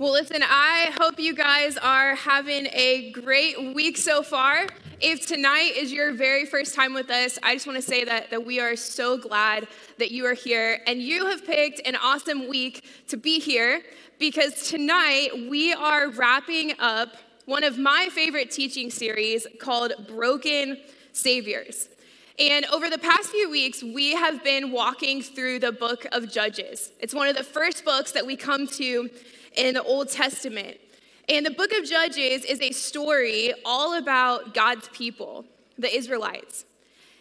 Well, listen, I hope you guys are having a great week so far. If tonight is your very first time with us, I just want to say that, that we are so glad that you are here and you have picked an awesome week to be here because tonight we are wrapping up one of my favorite teaching series called Broken Saviors. And over the past few weeks, we have been walking through the book of Judges. It's one of the first books that we come to in the Old Testament. And the book of Judges is a story all about God's people, the Israelites.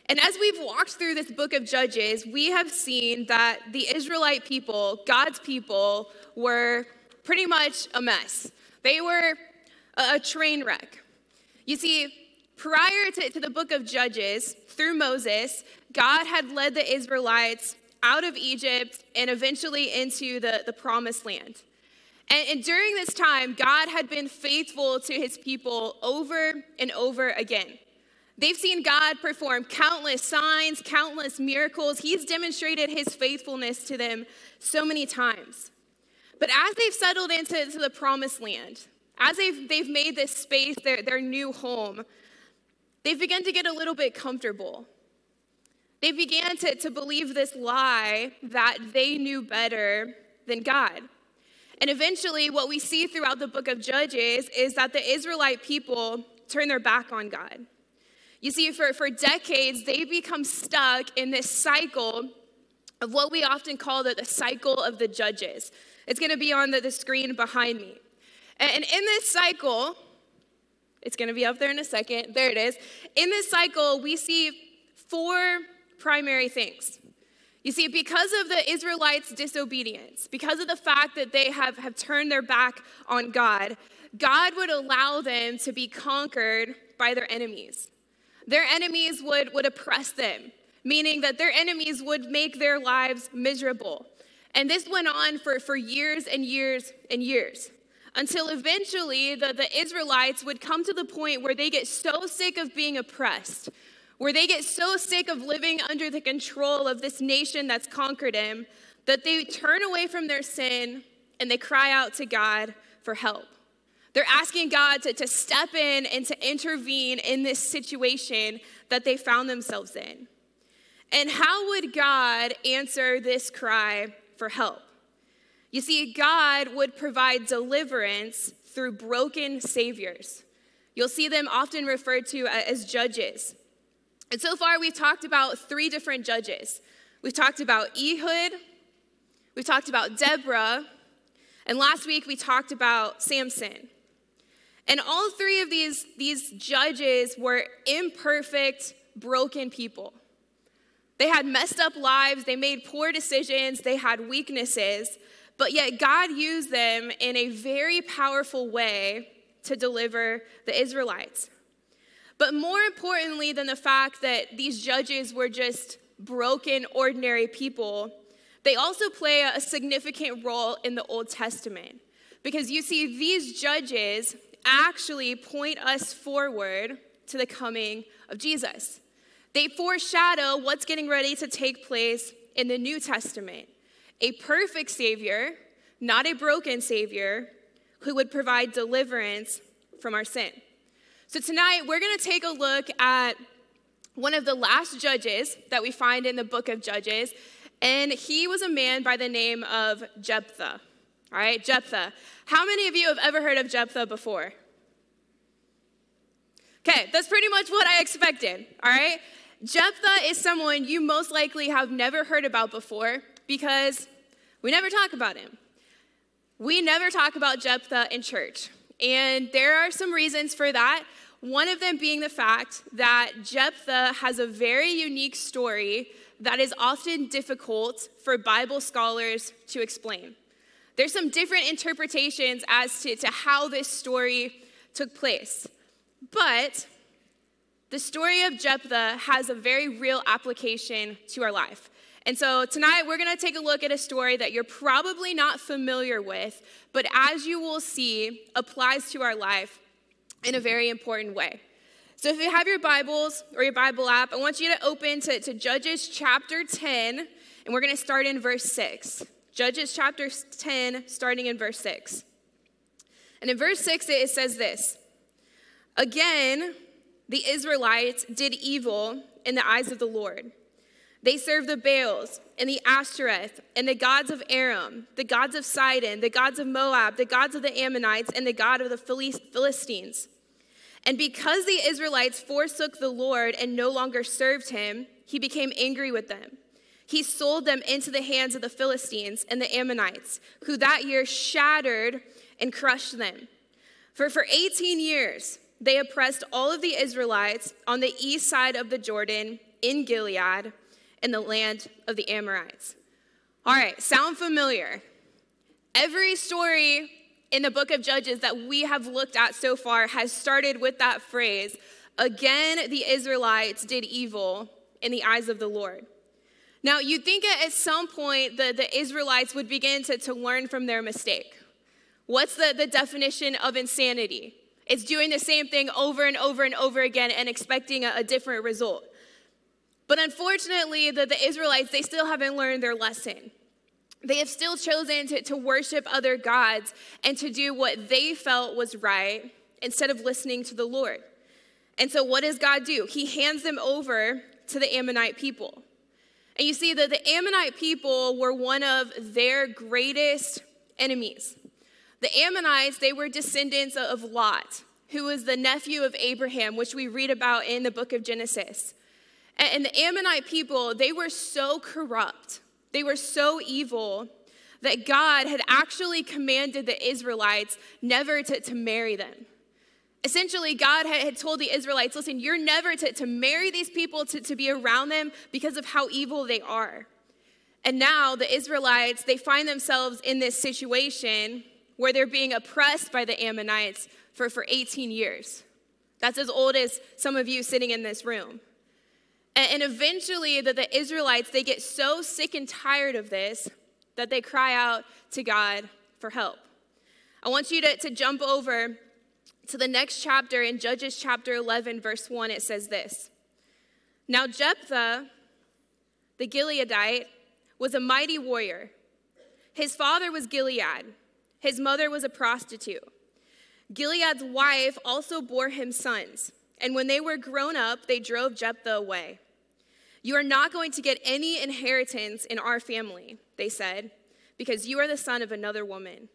And as we've walked through this book of Judges, we have seen that the Israelite people, God's people, were pretty much a mess. They were a train wreck. You see, prior to, to the book of Judges, through Moses, God had led the Israelites out of Egypt and eventually into the, the promised land. And, and during this time, God had been faithful to his people over and over again. They've seen God perform countless signs, countless miracles. He's demonstrated his faithfulness to them so many times. But as they've settled into the promised land, as they've, they've made this space their, their new home, they've begun to get a little bit comfortable. They began to, to believe this lie that they knew better than God. And eventually, what we see throughout the book of Judges is that the Israelite people turn their back on God. You see, for, for decades, they become stuck in this cycle of what we often call the, the cycle of the judges. It's going to be on the, the screen behind me. And, and in this cycle, it's going to be up there in a second. There it is. In this cycle, we see four primary things. You see, because of the Israelites' disobedience, because of the fact that they have, have turned their back on God, God would allow them to be conquered by their enemies. Their enemies would, would oppress them, meaning that their enemies would make their lives miserable. And this went on for, for years and years and years until eventually the, the Israelites would come to the point where they get so sick of being oppressed, where they get so sick of living under the control of this nation that's conquered him that they turn away from their sin and they cry out to God for help. They're asking God to, to step in and to intervene in this situation that they found themselves in. And how would God answer this cry for help? You see, God would provide deliverance through broken saviors. You'll see them often referred to as judges. And so far, we've talked about three different judges. We've talked about Ehud, we've talked about Deborah, and last week we talked about Samson. And all three of these, these judges were imperfect, broken people. They had messed up lives, they made poor decisions, they had weaknesses, but yet God used them in a very powerful way to deliver the Israelites. But more importantly than the fact that these judges were just broken, ordinary people, they also play a significant role in the Old Testament. Because you see, these judges actually point us forward to the coming of Jesus. They foreshadow what's getting ready to take place in the New Testament a perfect Savior, not a broken Savior, who would provide deliverance from our sin. So tonight, we're going to take a look at one of the last judges that we find in the book of Judges, and he was a man by the name of Jephthah. All right, Jephthah. How many of you have ever heard of Jephthah before? Okay, that's pretty much what I expected. All right, Jephthah is someone you most likely have never heard about before because we never talk about him. We never talk about Jephthah in church. And there are some reasons for that. One of them being the fact that Jephthah has a very unique story that is often difficult for Bible scholars to explain. There's some different interpretations as to, to how this story took place. But the story of Jephthah has a very real application to our life. And so tonight we're going to take a look at a story that you're probably not familiar with, but as you will see, applies to our life in a very important way. So if you have your Bibles or your Bible app, I want you to open to, to Judges chapter 10, and we're going to start in verse 6. Judges chapter 10, starting in verse 6. And in verse 6, it says this Again, the Israelites did evil in the eyes of the Lord. They served the Baals and the Ashtoreth and the gods of Aram, the gods of Sidon, the gods of Moab, the gods of the Ammonites, and the god of the Philistines. And because the Israelites forsook the Lord and no longer served him, he became angry with them. He sold them into the hands of the Philistines and the Ammonites, who that year shattered and crushed them. For for 18 years, they oppressed all of the Israelites on the east side of the Jordan in Gilead in the land of the Amorites. All right, sound familiar? Every story in the book of Judges that we have looked at so far has started with that phrase again, the Israelites did evil in the eyes of the Lord. Now, you'd think at some point the, the Israelites would begin to, to learn from their mistake. What's the, the definition of insanity? It's doing the same thing over and over and over again and expecting a, a different result. But unfortunately, the, the Israelites, they still haven't learned their lesson. They have still chosen to, to worship other gods and to do what they felt was right instead of listening to the Lord. And so, what does God do? He hands them over to the Ammonite people. And you see that the Ammonite people were one of their greatest enemies. The Ammonites, they were descendants of Lot, who was the nephew of Abraham, which we read about in the book of Genesis. And the Ammonite people, they were so corrupt, they were so evil that God had actually commanded the Israelites never to, to marry them. Essentially, God had told the Israelites listen, you're never to, to marry these people, to, to be around them because of how evil they are. And now the Israelites, they find themselves in this situation where they're being oppressed by the Ammonites for, for 18 years. That's as old as some of you sitting in this room. And, eventually, the, the Israelites, they get so sick and tired of this that they cry out to God for help. I want you to, to jump over to the next chapter in Judges chapter 11, verse 1. It says this Now Jephthah, the Gileadite, was a mighty warrior. His father was Gilead, his mother was a prostitute. Gilead's wife also bore him sons. And when they were grown up, they drove Jephthah away. You are not going to get any inheritance in our family, they said, because you are the son of another woman.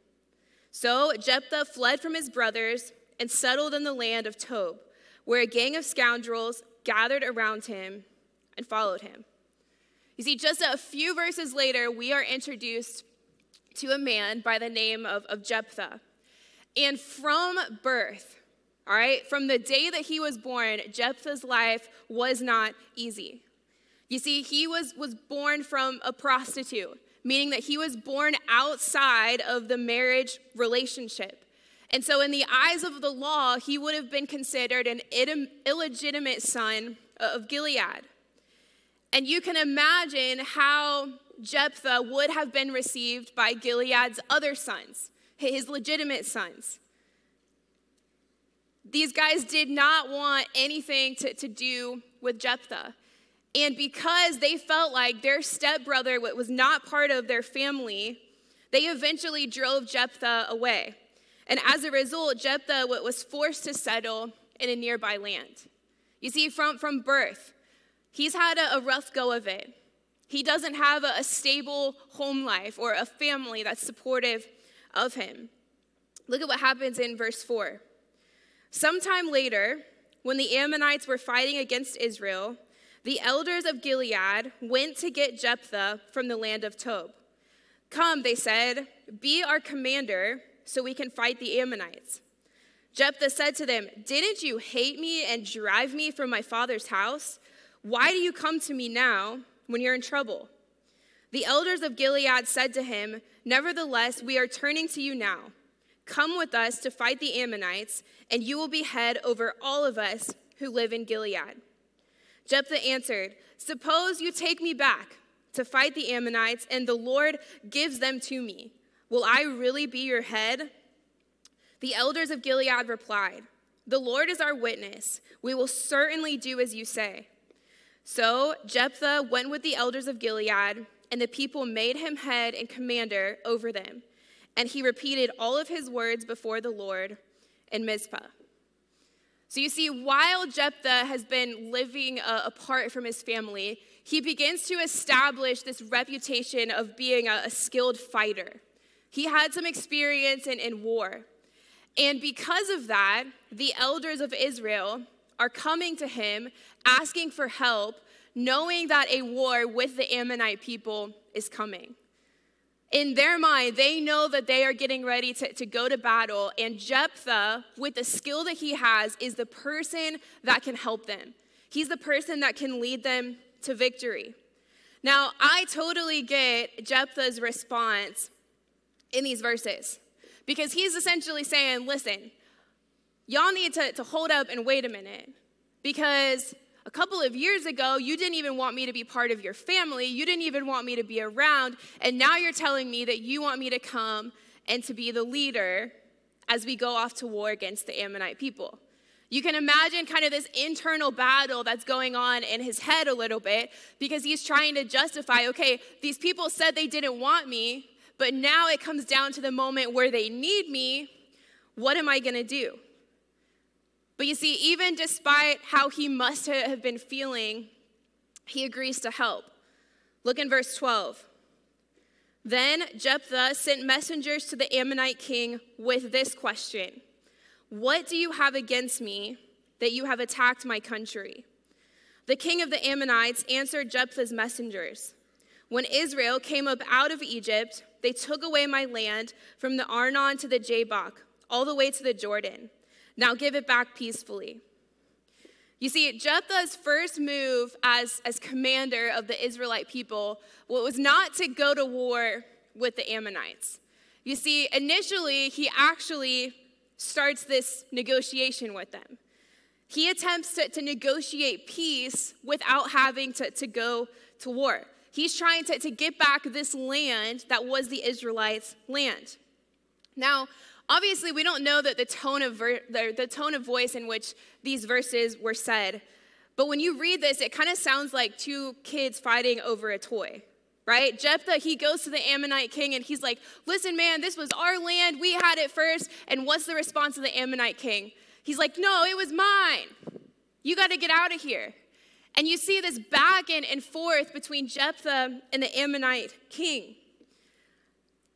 So Jephthah fled from his brothers and settled in the land of Tob, where a gang of scoundrels gathered around him and followed him. You see, just a few verses later, we are introduced to a man by the name of, of Jephthah. And from birth, all right, from the day that he was born, Jephthah's life was not easy. You see, he was, was born from a prostitute, meaning that he was born outside of the marriage relationship. And so, in the eyes of the law, he would have been considered an illegitimate son of Gilead. And you can imagine how Jephthah would have been received by Gilead's other sons, his legitimate sons. These guys did not want anything to, to do with Jephthah. And because they felt like their stepbrother was not part of their family, they eventually drove Jephthah away. And as a result, Jephthah was forced to settle in a nearby land. You see, from, from birth, he's had a, a rough go of it. He doesn't have a, stable home life or a family that's supportive of him. Look at what happens in verse 4. Sometime later, when the Ammonites were fighting against Israel, the elders of Gilead went to get Jephthah from the land of Tob. Come, they said, be our commander so we can fight the Ammonites. Jephthah said to them, Didn't you hate me and drive me from my father's house? Why do you come to me now when you're in trouble? The elders of Gilead said to him, Nevertheless, we are turning to you now. Come with us to fight the Ammonites, and you will be head over all of us who live in Gilead. Jephthah answered, Suppose you take me back to fight the Ammonites, and the Lord gives them to me. Will I really be your head? The elders of Gilead replied, The Lord is our witness. We will certainly do as you say. So Jephthah went with the elders of Gilead, and the people made him head and commander over them. and he repeated all of his words before the Lord in Mizpah. So you see, while Jephthah has been living uh, apart from his family, he begins to establish this reputation of being a, a skilled fighter. He had some experience in, in war. And because of that, the elders of Israel are coming to him asking for help, knowing that a war with the Ammonite people is coming. In their mind, they know that they are getting ready to, to go to battle, and Jephthah, with the skill that he has, is the person that can help them. He's the person that can lead them to victory. Now, I totally get Jephthah's response in these verses because he's essentially saying, listen, y'all need to, to hold up and wait a minute because a couple of years ago, you didn't even want me to be part of your family. You didn't even want me to be around. And now you're telling me that you want me to come and to be the leader as we go off to war against the Ammonite people. You can imagine kind of this internal battle that's going on in his head a little bit because he's trying to justify okay, these people said they didn't want me, but now it comes down to the moment where they need me. What am I going to do? But you see, even despite how he must have been feeling, he agrees to help. Look in verse 12. Then Jephthah sent messengers to the Ammonite king with this question what do you have against me that you have attacked my country? The king of the Ammonites answered Jephthah's messengers When Israel came up out of Egypt, they took away my land from the Arnon to the Jabbok, all the way to the Jordan. Now give it back peacefully. You see, Jephthah's first move as, as commander of the Israelite people was not to go to war with the Ammonites. You see, initially, he actually starts this negotiation with them. He attempts to, to negotiate peace without having to, to go to war. He's trying to, to get back this land that was the Israelites' land. Now, obviously, we don't know that the tone of ver- the, the tone of voice in which these verses were said, but when you read this, it kind of sounds like two kids fighting over a toy right? Jephthah, he goes to the Ammonite king and he's like, listen, man, this was our land. We had it first. And what's the response of the Ammonite king? He's like, no, it was mine. You got to get out of here. And you see this back and, forth between Jephthah and the Ammonite king.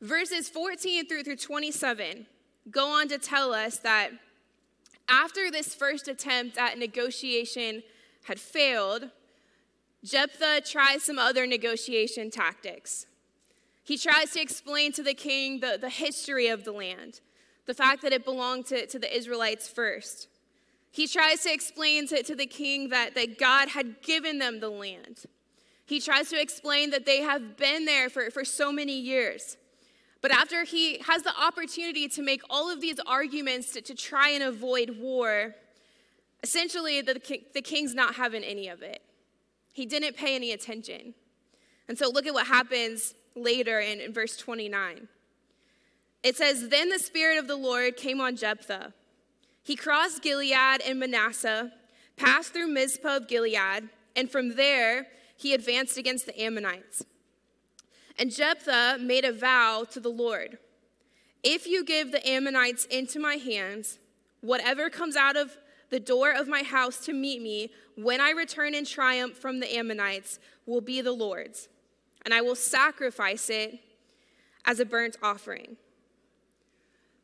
Verses 14 through, through 27 go on to tell us that after this first attempt at negotiation had failed, Jephthah tries some other negotiation tactics. He tries to explain to the king the, the history of the land, the fact that it belonged to, to the Israelites first. He tries to explain to, to the king that, that God had given them the land. He tries to explain that they have been there for, for so many years. But after he has the opportunity to make all of these arguments to, to try and avoid war, essentially the, the king's not having any of it. He didn't pay any attention. And so look at what happens later in, in verse 29. It says, Then the Spirit of the Lord came on Jephthah. He crossed Gilead and Manasseh, passed through Mizpah of Gilead, and from there he advanced against the Ammonites. And Jephthah made a vow to the Lord If you give the Ammonites into my hands, whatever comes out of the door of my house to meet me when I return in triumph from the Ammonites will be the Lord's, and I will sacrifice it as a burnt offering.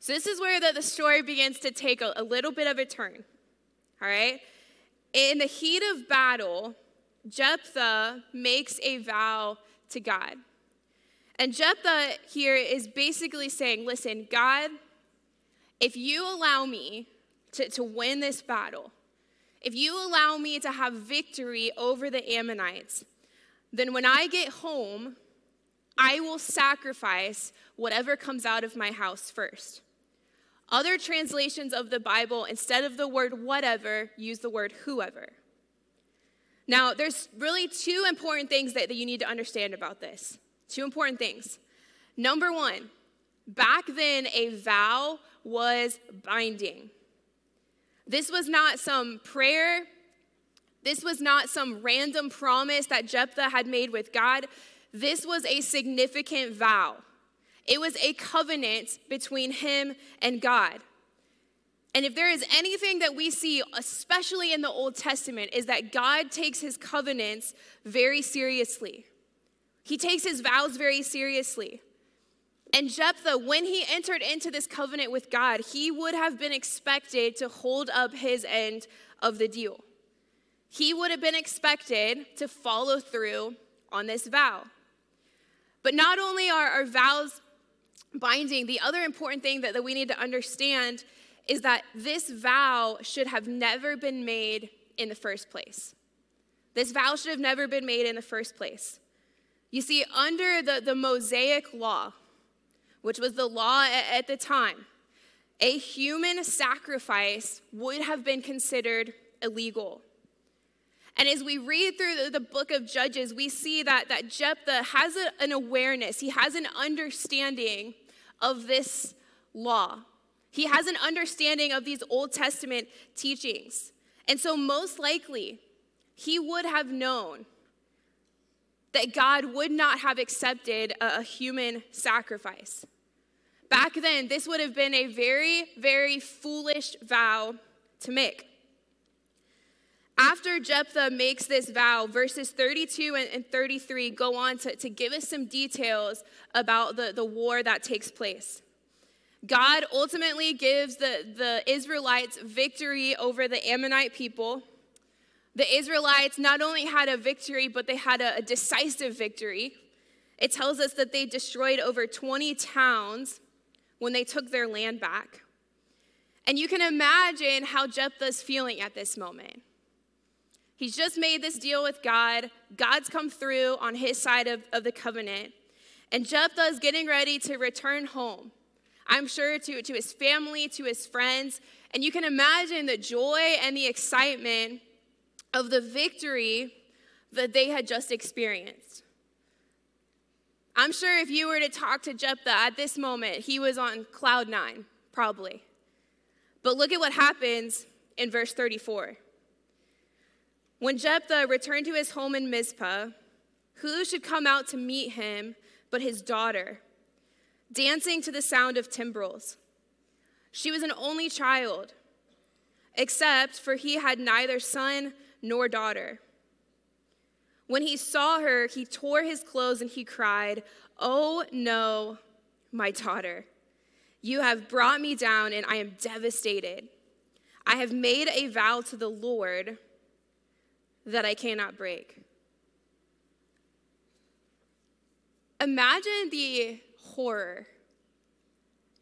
So, this is where the, the story begins to take a, a little bit of a turn. All right? In the heat of battle, Jephthah makes a vow to God. And Jephthah here is basically saying, Listen, God, if you allow me to, to win this battle, if you allow me to have victory over the Ammonites, then when I get home, I will sacrifice whatever comes out of my house first. Other translations of the Bible, instead of the word whatever, use the word whoever. Now, there's really two important things that, that you need to understand about this. Two important things. Number one, back then, a vow was binding. This was not some prayer. This was not some random promise that Jephthah had made with God. This was a significant vow. It was a covenant between him and God. And if there is anything that we see, especially in the Old Testament, is that God takes his covenants very seriously. He takes his vows very seriously. And Jephthah, when he entered into this covenant with God, he would have been expected to hold up his end of the deal. He would have been expected to follow through on this vow. But not only are our vows binding, the other important thing that, that we need to understand is that this vow should have never been made in the first place. This vow should have never been made in the first place. You see, under the, the Mosaic law, which was the law at, at the time, a human sacrifice would have been considered illegal. And as we read through the, book of Judges, we see that, that Jephthah has a, an awareness, he has an understanding of this law. He has an understanding of these Old Testament teachings. And so, most likely, he would have known that God would not have accepted a, human sacrifice. Back then, this would have been a very, very foolish vow to make. After Jephthah makes this vow, verses 32 and 33 go on to, to give us some details about the, the war that takes place. God ultimately gives the, the Israelites victory over the Ammonite people. The Israelites not only had a victory, but they had a, a decisive victory. It tells us that they destroyed over 20 towns when they took their land back. And you can imagine how Jephthah's feeling at this moment. He's just made this deal with God. God's come through on his side of, of the covenant. And Jephthah is getting ready to return home. I'm sure to, to his family, to his friends. And you can imagine the joy and the excitement of the victory that they had just experienced. I'm sure if you were to talk to Jephthah at this moment, he was on cloud nine, probably. But look at what happens in verse 34. When Jephthah returned to his home in Mizpah, who should come out to meet him but his daughter, dancing to the sound of timbrels? She was an only child, except for he had neither son nor daughter. When he saw her, he tore his clothes and he cried, Oh no, my daughter, you have brought me down and I am devastated. I have made a vow to the Lord that I cannot break. Imagine the horror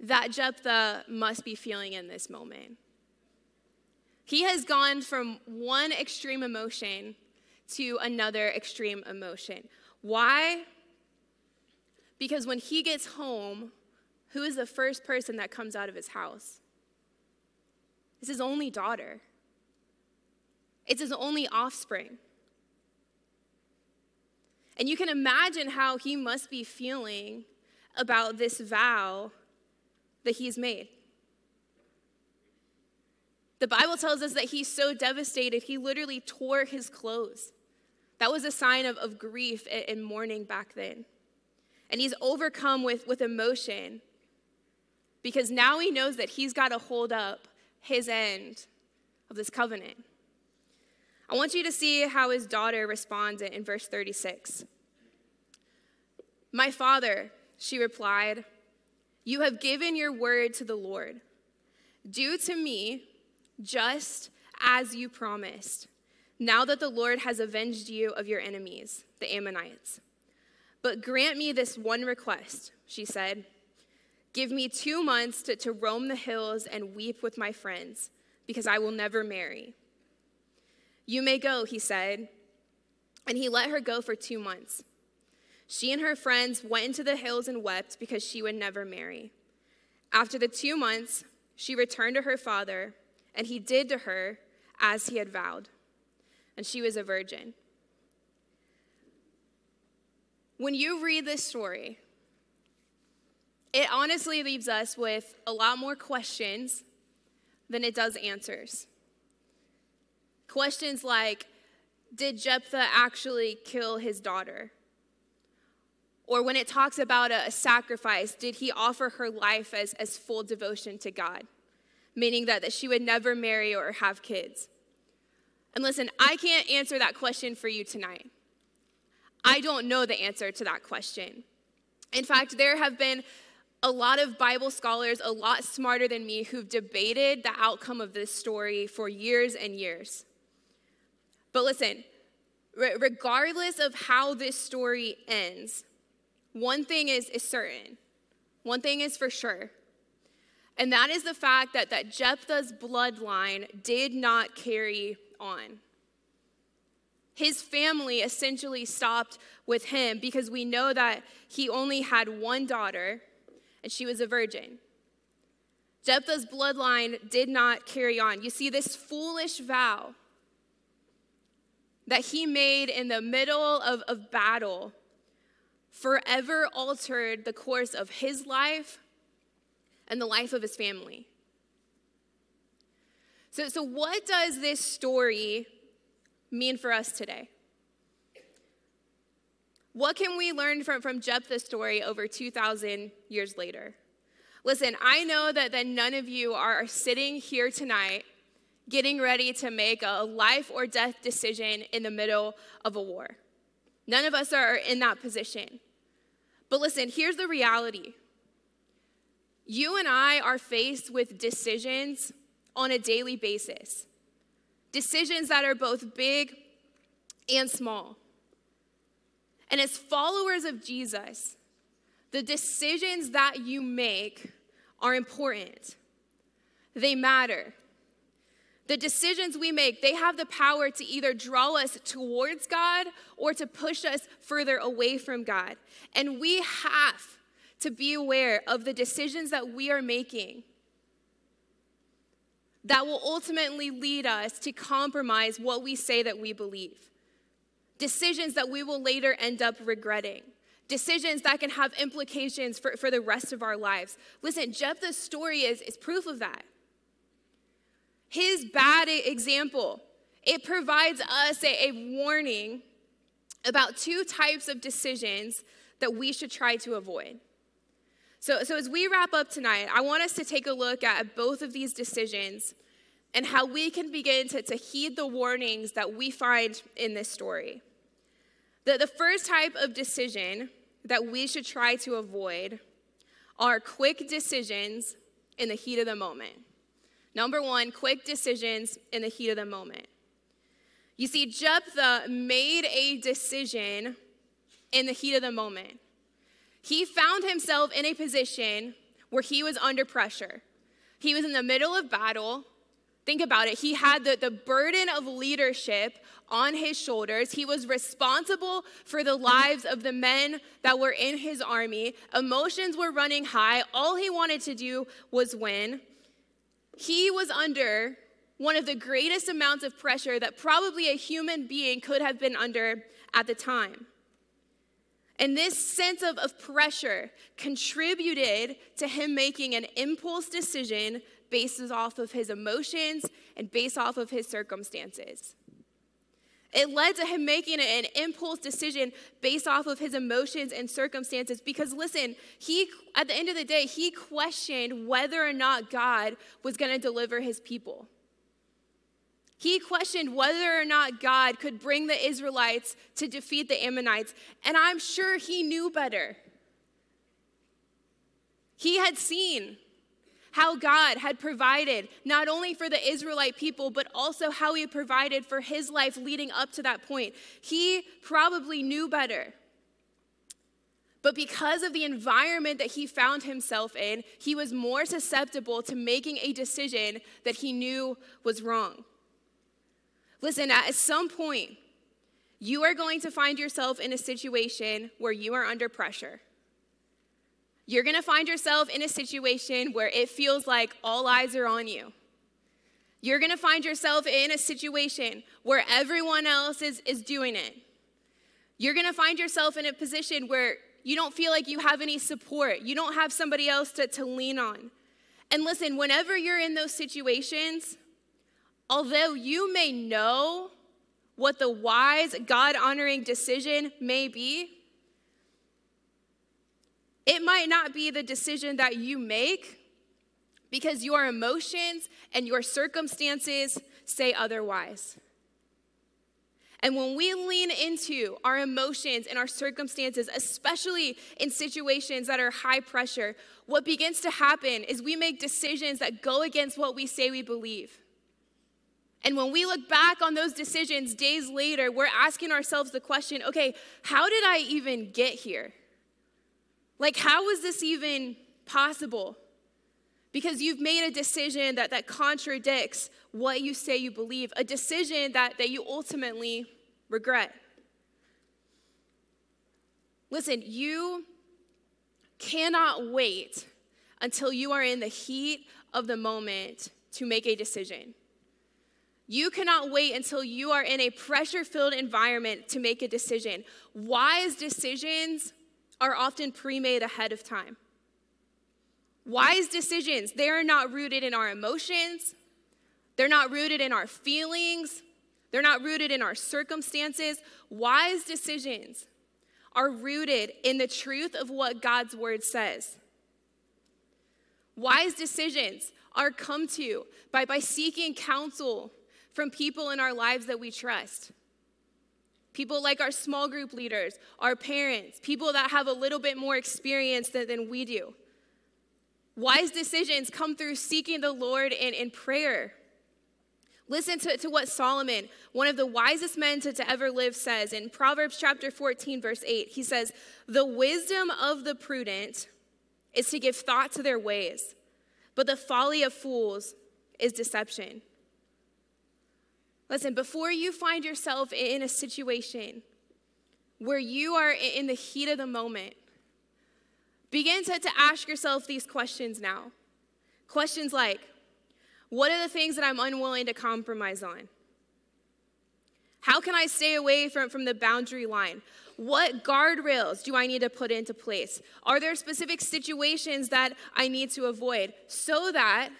that Jephthah must be feeling in this moment. He has gone from one extreme emotion to another extreme emotion. Why? Because when he gets home, who is the first person that comes out of his house? It's his only daughter. It's his only offspring. And you can imagine how he must be feeling about this vow that he's made. The Bible tells us that he's so devastated, he literally tore his clothes. That was a sign of, of grief and mourning back then. And he's overcome with, with emotion because now he knows that he's got to hold up his end of this covenant. I want you to see how his daughter responds in verse 36. My father, she replied, you have given your word to the Lord. Do to me just as you promised, now that the Lord has avenged you of your enemies, the Ammonites. But grant me this one request, she said. Give me two months to, to roam the hills and weep with my friends, because I will never marry. You may go, he said. And he let her go for two months. She and her friends went into the hills and wept because she would never marry. After the two months, she returned to her father, and he did to her as he had vowed. And she was a virgin. When you read this story, it honestly leaves us with a lot more questions than it does answers. Questions like Did Jephthah actually kill his daughter? Or when it talks about a, sacrifice, did he offer her life as, as full devotion to God? Meaning that, that she would never marry or have kids. And listen, I can't answer that question for you tonight. I don't know the answer to that question. In fact, there have been a lot of Bible scholars, a lot smarter than me, who've debated the outcome of this story for years and years. But listen, regardless of how this story ends, one thing is, is certain. One thing is for sure. And that is the fact that, that Jephthah's bloodline did not carry on. His family essentially stopped with him because we know that he only had one daughter and she was a virgin. Jephthah's bloodline did not carry on. You see, this foolish vow that he made in the middle of, of battle forever altered the course of his life and the life of his family. So, so what does this story mean for us today? What can we learn from, from Jephthah's story over 2,000 years later? Listen, I know that, that none of you are sitting here tonight getting ready to make a life or death decision in the middle of a war. None of us are in that position. But listen, here's the reality you and I are faced with decisions on a daily basis, decisions that are both big and small. And as followers of Jesus, the decisions that you make are important. They matter. The decisions we make, they have the power to either draw us towards God or to push us further away from God. And we have to be aware of the decisions that we are making that will ultimately lead us to compromise what we say that we believe. Decisions that we will later end up regretting. Decisions that can have implications for, for the rest of our lives. Listen, Jephthah's story is, is proof of that his bad example. It provides us a, a warning about two types of decisions that we should try to avoid. So, so, as we wrap up tonight, I want us to take a look at both of these decisions and how we can begin to, to heed the warnings that we find in this story. The, the first type of decision that we should try to avoid are quick decisions in the heat of the moment. Number one, quick decisions in the heat of the moment. You see, Jephthah made a decision in the heat of the moment. He found himself in a position where he was under pressure. He was in the middle of battle. Think about it. He had the, the burden of leadership on his shoulders. He was responsible for the lives of the men that were in his army. Emotions were running high. All he wanted to do was win. He was under one of the greatest amounts of pressure that probably a human being could have been under at the time. And this sense of, of pressure contributed to him making an impulse decision based off of his emotions and based off of his circumstances. It led to him making an impulse decision based off of his emotions and circumstances because listen, he at the end of the day, he questioned whether or not God was going to deliver his people. He questioned whether or not God could bring the Israelites to defeat the Ammonites, and I'm sure he knew better. He had seen how God had provided not only for the Israelite people, but also how He provided for His life leading up to that point. He probably knew better. But because of the environment that he found himself in, he was more susceptible to making a decision that he knew was wrong. Listen, at some point, you are going to find yourself in a situation where you are under pressure. You're gonna find yourself in a situation where it feels like all eyes are on you. You're gonna find yourself in a situation where everyone else is, is doing it. You're gonna find yourself in a position where you don't feel like you have any support, you don't have somebody else to, to lean on. And listen, whenever you're in those situations, although you may know what the wise, God honoring decision may be, It might not be the decision that you make because your emotions and your circumstances say otherwise. And when we lean into our emotions and our circumstances, especially in situations that are high pressure, what begins to happen is we make decisions that go against what we say we believe. And when we look back on those decisions days later, we're asking ourselves the question okay, how did I even get here? Like, how was this even possible? Because you've made a decision that, that contradicts what you say you believe, a decision that, that you ultimately regret. Listen, you cannot wait until you are in the heat of the moment to make a decision. You cannot wait until you are in a pressure filled environment to make a decision. Wise decisions are often pre made ahead of time. Wise decisions, they are not rooted in our emotions, they're not rooted in our feelings, they're not rooted in our circumstances. Wise decisions are rooted in the truth of what God's word says. Wise decisions are come to by, by seeking counsel from people in our lives that we trust. People like our small group leaders, our parents, people that have a little bit more experience than, than we do. Wise decisions come through seeking the Lord in, in prayer. Listen to, to what Solomon, one of the wisest men to, to ever live, says in Proverbs chapter 14, verse 8. He says, The wisdom of the prudent is to give thought to their ways, but the folly of fools is deception. Listen, before you find yourself in a situation where you are in the heat of the moment, begin to, to ask yourself these questions now. Questions like, what are the things that I'm unwilling to compromise on? How can I stay away from, from the boundary line? What guardrails do I need to put into place? Are there specific situations that I need to avoid so that,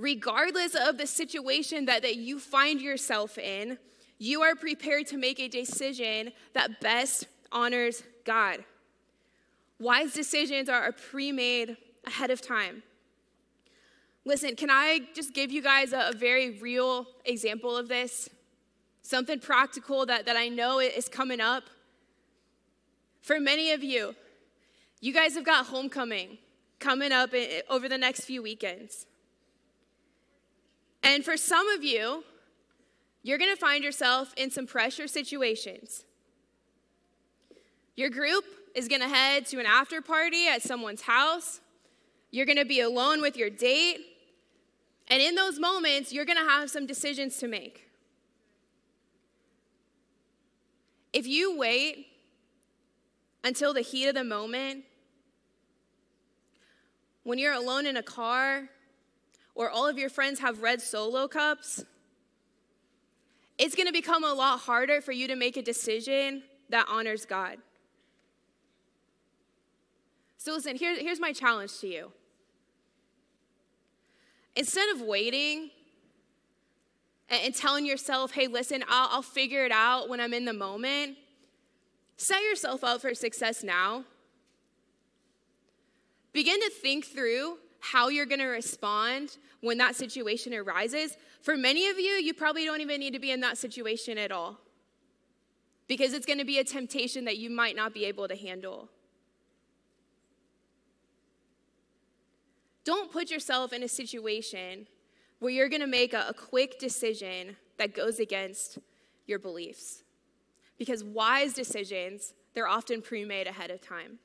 regardless of the situation that, that you find yourself in, you are prepared to make a decision that best honors God? Wise decisions are pre made ahead of time. Listen, can I just give you guys a, a very real example of this? Something practical that, that I know is coming up. For many of you, you guys have got homecoming coming up over the next few weekends. And for some of you, you're going to find yourself in some pressure situations. Your group is going to head to an after party at someone's house. You're going to be alone with your date. And in those moments, you're going to have some decisions to make. If you wait until the heat of the moment, when you're alone in a car, or all of your friends have red solo cups, it's going to become a lot harder for you to make a decision that honors God. So, listen, here, here's my challenge to you. Instead of waiting and, and telling yourself, hey, listen, I'll, I'll figure it out when I'm in the moment, set yourself up for success now. Begin to think through how you're going to respond when that situation arises. For many of you, you probably don't even need to be in that situation at all because it's going to be a temptation that you might not be able to handle. Don't put yourself in a situation where you're going to make a, a quick decision that goes against your beliefs. Because wise decisions, they're often pre made ahead of time.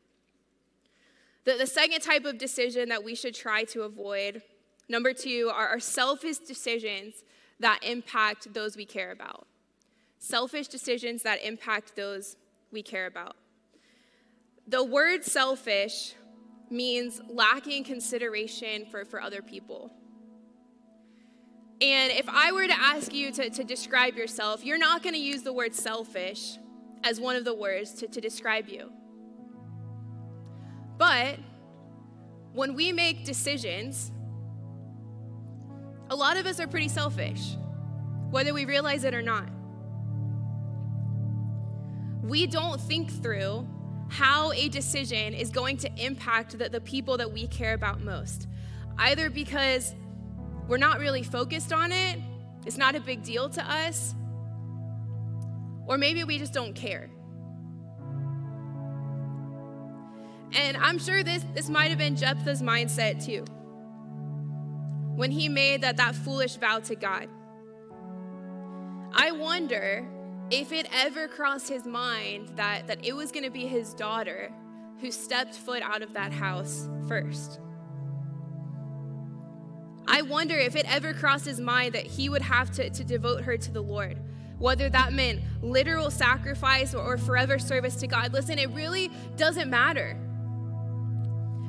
The, the second type of decision that we should try to avoid, number two, are, are selfish decisions that impact those we care about. Selfish decisions that impact those we care about. The word selfish means lacking consideration for, for other people. And if I were to ask you to, to describe yourself, you're not going to use the word selfish as one of the words to, to describe you. But when we make decisions, a lot of us are pretty selfish, whether we realize it or not. We don't think through how a decision is going to impact the, the people that we care about most. Either because we're not really focused on it, it's not a big deal to us, or maybe we just don't care. And I'm sure this, this might have been Jephthah's mindset too. When he made that, that foolish vow to God. I wonder if it ever crossed his mind that, that it was going to be his daughter who stepped foot out of that house first. I wonder if it ever crossed his mind that he would have to, to devote her to the Lord, whether that meant literal sacrifice or, or forever service to God. Listen, it really doesn't matter.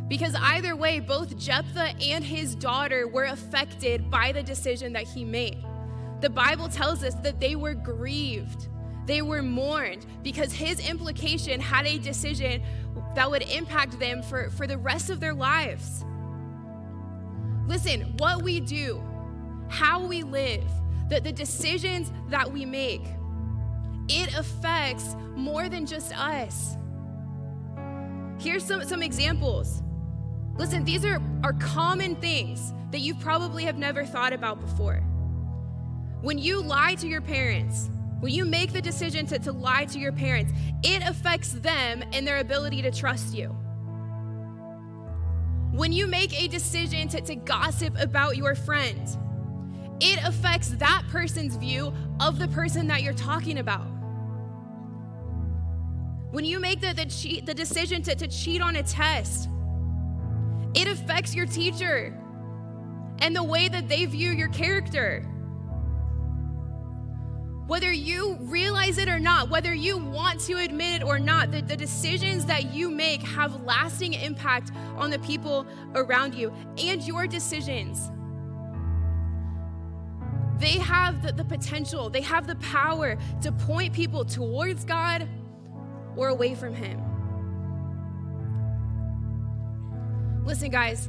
Because either way, both Jephthah and his daughter were affected by the decision that he made. The Bible tells us that they were grieved, they were mourned, because his implication had a decision that would impact them for, for the rest of their lives. Listen, what we do, how we live, the, the decisions that we make, it affects more than just us. Here's some, some examples. Listen, these are, are common things that you probably have never thought about before. When you lie to your parents, when you make the decision to, to lie to your parents, it affects them and their ability to trust you. When you make a decision to, to gossip about your friend, it affects that person's view of the person that you're talking about. When you make the, the, cheat, the decision to, to cheat on a test, it affects your teacher and the way that they view your character. Whether you realize it or not, whether you want to admit it or not, the, the decisions that you make have lasting impact on the people around you and your decisions. They have the, the potential, they have the power to point people towards God or away from Him. Listen, guys,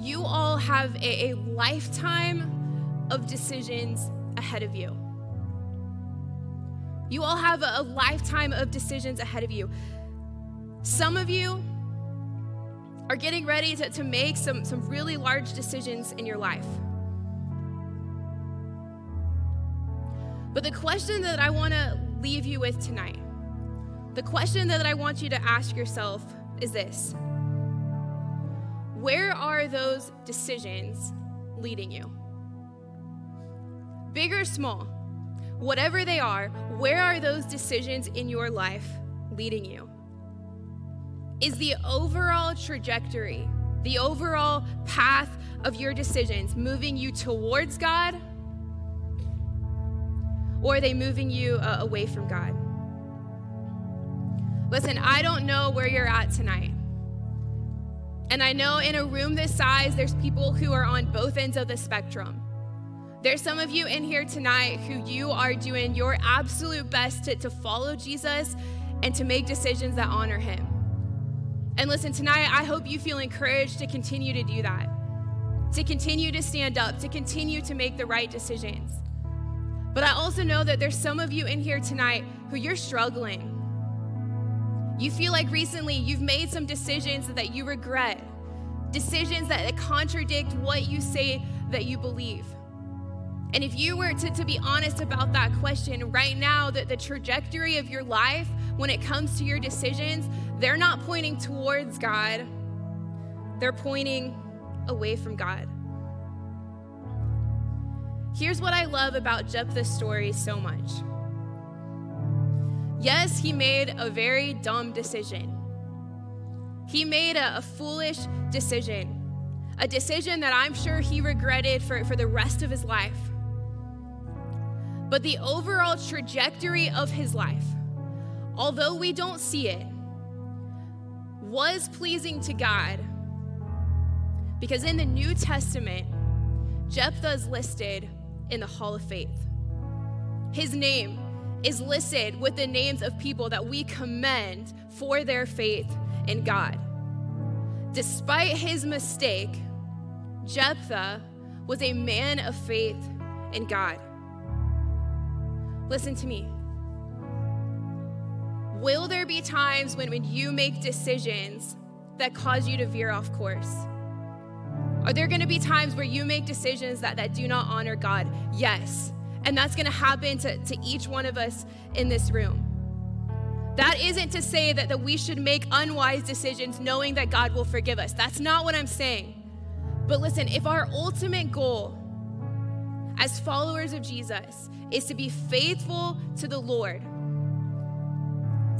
you all have a, a lifetime of decisions ahead of you. You all have a, a lifetime of decisions ahead of you. Some of you are getting ready to, to make some, some really large decisions in your life. But the question that I want to leave you with tonight, the question that I want you to ask yourself is this where are those decisions leading you? Big or small, whatever they are, where are those decisions in your life leading you? Is the overall trajectory, the overall path of your decisions moving you towards God? Or are they moving you uh, away from God? Listen, I don't know where you're at tonight. And I know in a room this size, there's people who are on both ends of the spectrum. There's some of you in here tonight who you are doing your absolute best to, to follow Jesus and to make decisions that honor him. And listen, tonight, I hope you feel encouraged to continue to do that, to continue to stand up, to continue to make the right decisions. But I also know that there's some of you in here tonight who you're struggling. You feel like recently you've made some decisions that you regret, decisions that contradict what you say that you believe. And if you were to, to be honest about that question right now, that the trajectory of your life when it comes to your decisions, they're not pointing towards God, they're pointing away from God. Here's what I love about Jephthah's story so much. Yes, he made a very dumb decision. He made a, a, foolish decision, a decision that I'm sure he regretted for, for the rest of his life. But the overall trajectory of his life, although we don't see it, was pleasing to God. Because in the New Testament, Jephthah is listed in the Hall of Faith. His name is listed with the names of people that we commend for their faith in God. Despite his mistake, Jephthah was a man of faith in God. Listen to me. Will there be times when, when you make decisions that cause you to veer off course? Are there gonna be times where you make decisions that, that do not honor God? Yes. And that's gonna happen to, to each one of us in this room. That isn't to say that, that we should make unwise decisions knowing that God will forgive us. That's not what I'm saying. But listen, if our ultimate goal as followers of Jesus is to be faithful to the Lord,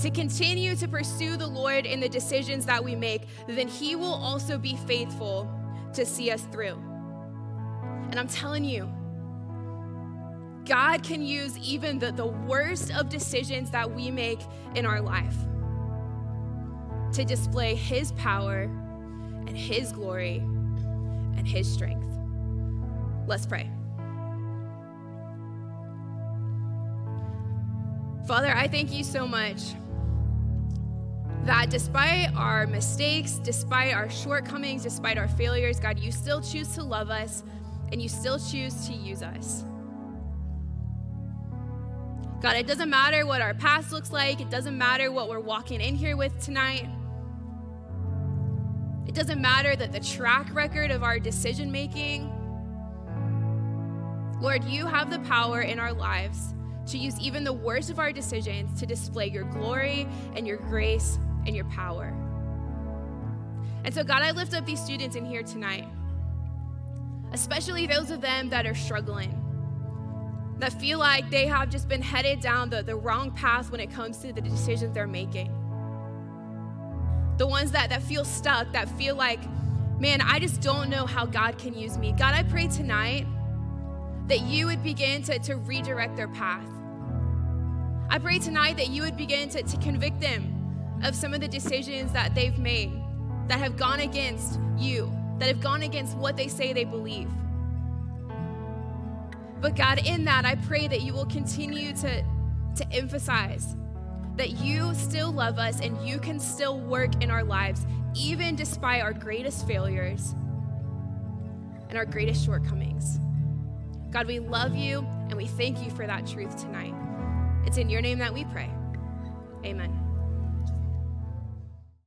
to continue to pursue the Lord in the decisions that we make, then He will also be faithful to see us through. And I'm telling you, God can use even the, the worst of decisions that we make in our life to display His power and His glory and His strength. Let's pray. Father, I thank you so much that despite our mistakes, despite our shortcomings, despite our failures, God, you still choose to love us and you still choose to use us. God, it doesn't matter what our past looks like, it doesn't matter what we're walking in here with tonight. It doesn't matter that the track record of our decision making. Lord, you have the power in our lives to use even the worst of our decisions to display your glory and your grace and your power. And so, God, I lift up these students in here tonight, especially those of them that are struggling, that feel like they have just been headed down the, the wrong path when it comes to the decisions they're making. The ones that, that feel stuck, that feel like, man, I just don't know how God can use me. God, I pray tonight that you would begin to, to redirect their path. I pray tonight that you would begin to, to convict them of some of the decisions that they've made that have gone against you, that have gone against what they say they believe. But God, in that, I pray that you will continue to, to emphasize that you still love us and you can still work in our lives, even despite our greatest failures and our greatest shortcomings. God, we love you and we thank you for that truth tonight. It's in your name that we pray. Amen.